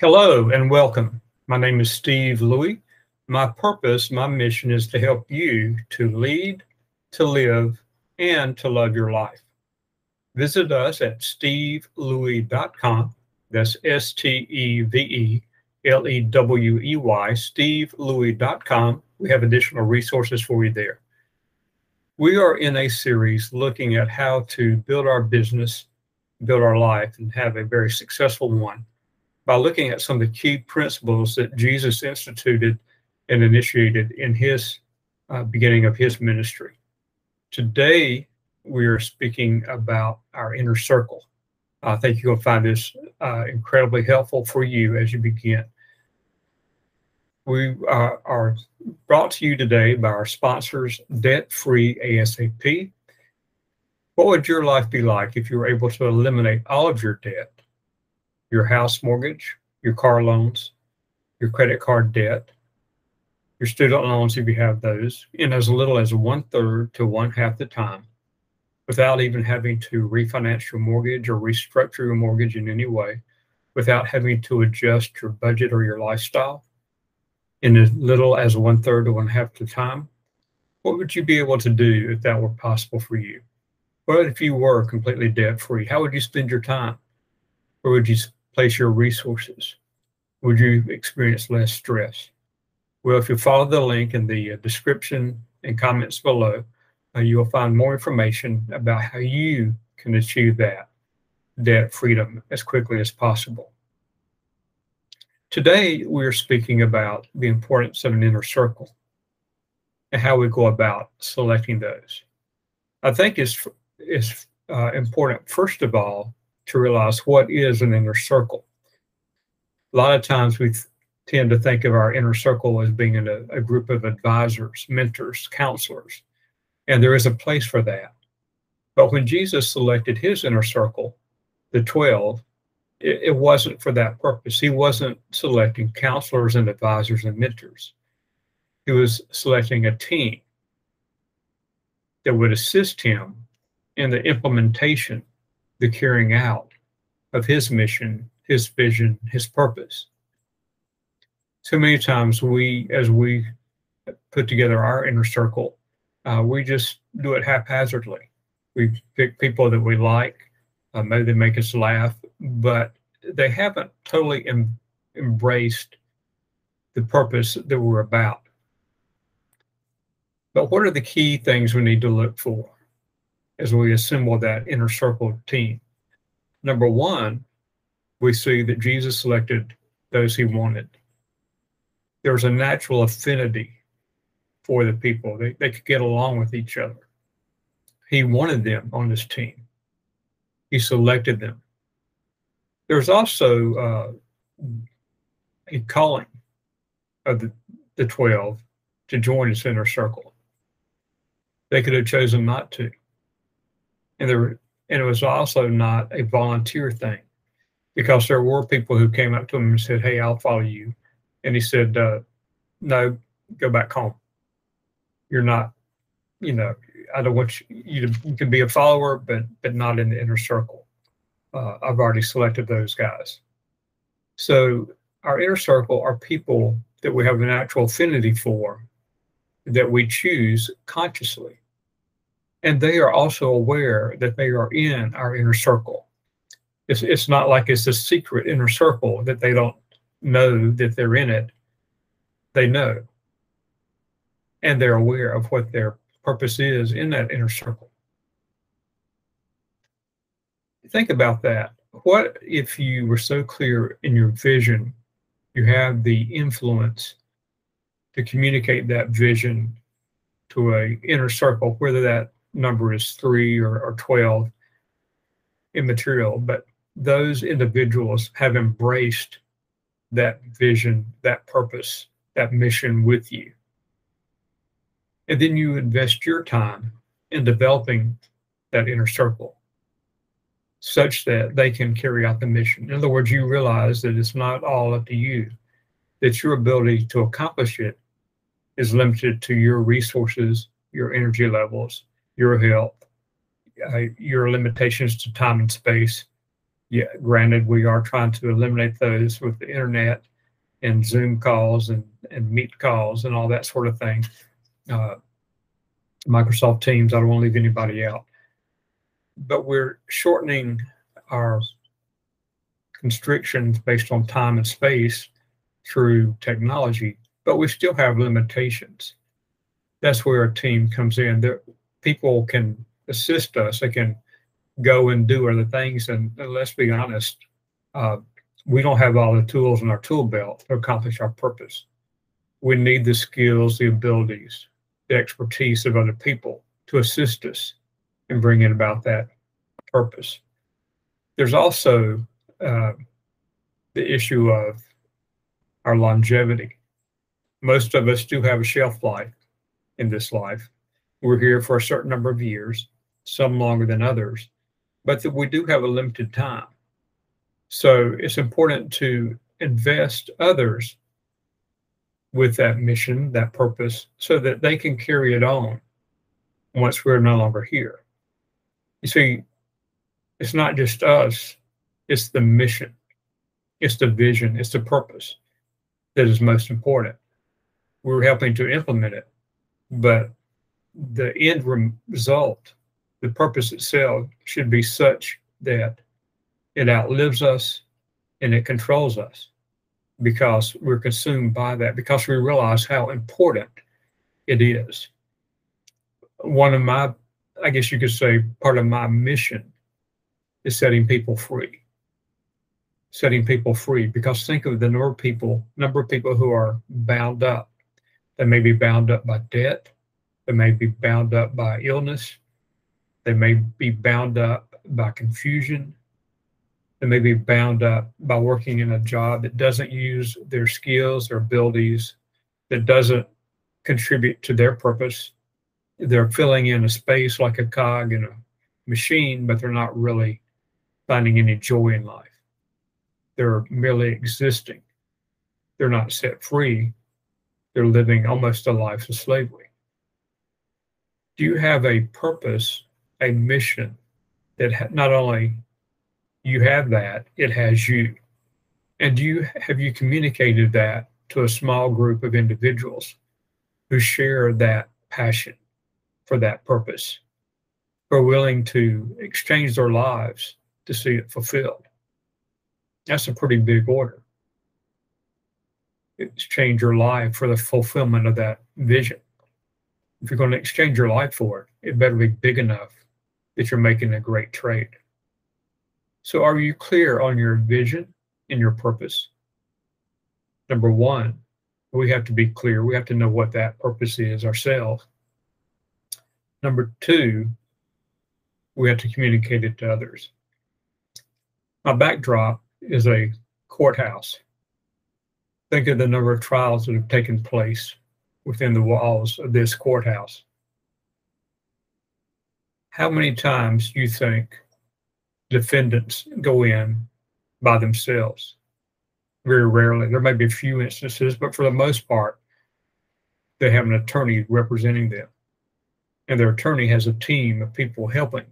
Hello and welcome. My name is Steve Lewey. My purpose, my mission is to help you to lead, to live, and to love your life. Visit us at stevelewey.com. That's S T E V E L E W E Y, stevelewey.com. We have additional resources for you there. We are in a series looking at how to build our business, build our life, and have a very successful one by looking at some of the key principles that Jesus instituted and initiated in his uh, beginning of his ministry. Today, we are speaking about our inner circle. I think you'll find this uh, incredibly helpful for you as you begin. We uh, are brought to you today by our sponsors, Debt Free ASAP. What would your life be like if you were able to eliminate all of your debt your house mortgage, your car loans, your credit card debt, your student loans if you have those, in as little as one third to one half the time without even having to refinance your mortgage or restructure your mortgage in any way, without having to adjust your budget or your lifestyle in as little as one third to one half the time, what would you be able to do if that were possible for you? What if you were completely debt free? How would you spend your time? Where would you place your resources? Would you experience less stress? Well, if you follow the link in the uh, description and comments below, uh, you'll find more information about how you can achieve that debt freedom as quickly as possible. Today, we're speaking about the importance of an inner circle and how we go about selecting those. I think it's, it's uh, important, first of all, to realize what is an inner circle. A lot of times we tend to think of our inner circle as being a, a group of advisors, mentors, counselors, and there is a place for that. But when Jesus selected his inner circle, the 12, it, it wasn't for that purpose. He wasn't selecting counselors and advisors and mentors. He was selecting a team that would assist him in the implementation the carrying out of his mission, his vision, his purpose. So many times we, as we put together our inner circle, uh, we just do it haphazardly. We pick people that we like, uh, maybe they make us laugh, but they haven't totally em- embraced the purpose that we're about. But what are the key things we need to look for? As we assemble that inner circle team. Number one, we see that Jesus selected those he wanted. There's a natural affinity for the people, they, they could get along with each other. He wanted them on his team, he selected them. There's also uh, a calling of the, the 12 to join his inner circle. They could have chosen not to and there and it was also not a volunteer thing because there were people who came up to him and said, "Hey, I'll follow you," and he said, uh, "No, go back home. You're not, you know, I don't want you, you to. You can be a follower, but but not in the inner circle. Uh, I've already selected those guys. So our inner circle are people that we have an actual affinity for, that we choose consciously." And they are also aware that they are in our inner circle. It's, it's not like it's a secret inner circle that they don't know that they're in it. They know. And they're aware of what their purpose is in that inner circle. Think about that. What if you were so clear in your vision, you have the influence to communicate that vision to a inner circle, whether that number is three or, or 12 immaterial, but those individuals have embraced that vision, that purpose, that mission with you. And then you invest your time in developing that inner circle such that they can carry out the mission. In other words, you realize that it's not all up to you, that your ability to accomplish it is limited to your resources, your energy levels, your health, uh, your limitations to time and space, Yeah, granted, we are trying to eliminate those with the internet and Zoom calls and, and Meet calls and all that sort of thing. Uh, Microsoft Teams, I don't want to leave anybody out. But we're shortening our constrictions based on time and space through technology, but we still have limitations. That's where a team comes in. People can assist us. They can go and do other things. And, and let's be honest, uh, we don't have all the tools in our tool belt to accomplish our purpose. We need the skills, the abilities, the expertise of other people to assist us in bringing about that purpose. There's also uh, the issue of our longevity. Most of us do have a shelf life in this life. We're here for a certain number of years, some longer than others, but that we do have a limited time. So it's important to invest others with that mission, that purpose, so that they can carry it on once we're no longer here. You see, it's not just us, it's the mission, it's the vision, it's the purpose that is most important. We're helping to implement it, but the end result, the purpose itself, should be such that it outlives us and it controls us because we're consumed by that, because we realize how important it is. One of my, I guess you could say, part of my mission is setting people free. Setting people free because think of the number of people, number of people who are bound up. They may be bound up by debt. They may be bound up by illness. They may be bound up by confusion They may be bound up by working in a job that doesn't use their skills or abilities, that doesn't contribute to their purpose. They're filling in a space like a cog in a machine, but they're not really finding any joy in life. They're merely existing. They're not set free. They're living almost a life of slavery. Do you have a purpose, a mission that not only you have that, it has you. And do you have you communicated that to a small group of individuals who share that passion for that purpose, who are willing to exchange their lives to see it fulfilled? That's a pretty big order. Exchange your life for the fulfillment of that vision. If you're going to exchange your life for it, it better be big enough that you're making a great trade. So, are you clear on your vision and your purpose? Number one, we have to be clear. We have to know what that purpose is ourselves. Number two, we have to communicate it to others. My backdrop is a courthouse. Think of the number of trials that have taken place within the walls of this courthouse. How many times do you think defendants go in by themselves. Very rarely. There may be a few instances, but for the most part, they have an attorney representing them. And their attorney has a team of people helping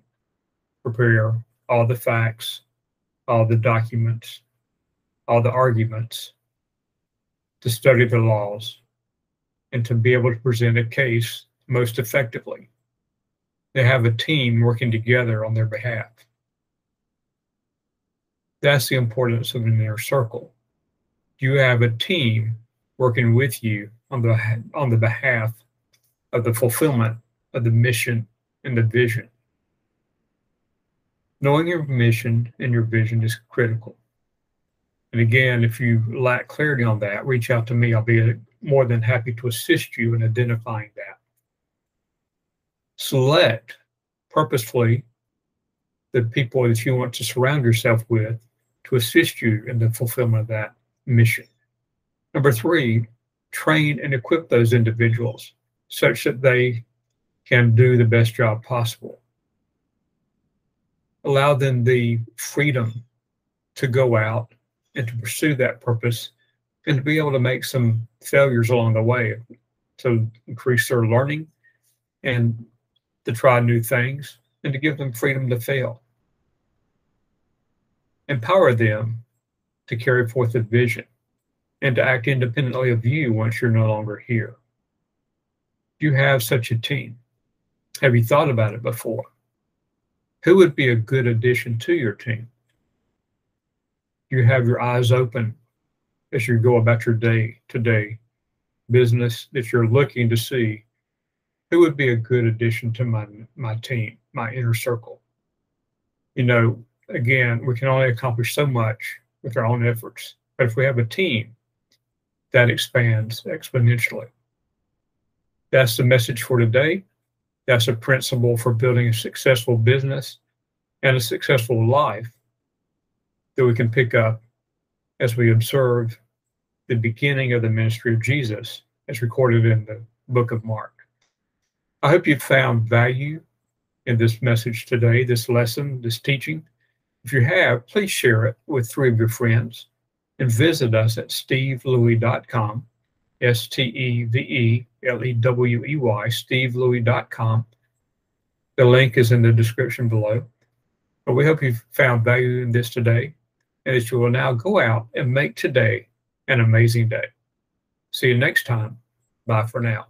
prepare all the facts, all the documents, all the arguments, to study the laws, and to be able to present a case most effectively. They have a team working together on their behalf. That's the importance of an inner circle. You have a team working with you on the on the behalf of the fulfillment of the mission and the vision. Knowing your mission and your vision is critical. And again, if you lack clarity on that, reach out to me. I'll be more than happy to assist you in identifying that. Select purposefully the people that you want to surround yourself with to assist you in the fulfillment of that mission. Number three, train and equip those individuals such that they can do the best job possible. Allow them the freedom to go out and to pursue that purpose and to be able to make some failures along the way to increase their learning and to try new things and to give them freedom to fail. empower them to carry forth the vision and to act independently of you once you're no longer here. Do you have such a team? Have you thought about it before? Who would be a good addition to your team? You have your eyes open as you go about your day to day business that you're looking to see who would be a good addition to my my team, my inner circle. You know, again, we can only accomplish so much with our own efforts, but if we have a team, that expands exponentially. That's the message for today. That's a principle for building a successful business and a successful life that we can pick up as we observe the beginning of the ministry of Jesus as recorded in the book of Mark. I hope you found value in this message today, this lesson, this teaching. If you have, please share it with three of your friends and visit us at stevelewey.com, S T E V E L E W E Y, stevelewey.com. The link is in the description below. But we hope you've found value in this today that you will now go out and make today an amazing day. See you next time. Bye for now.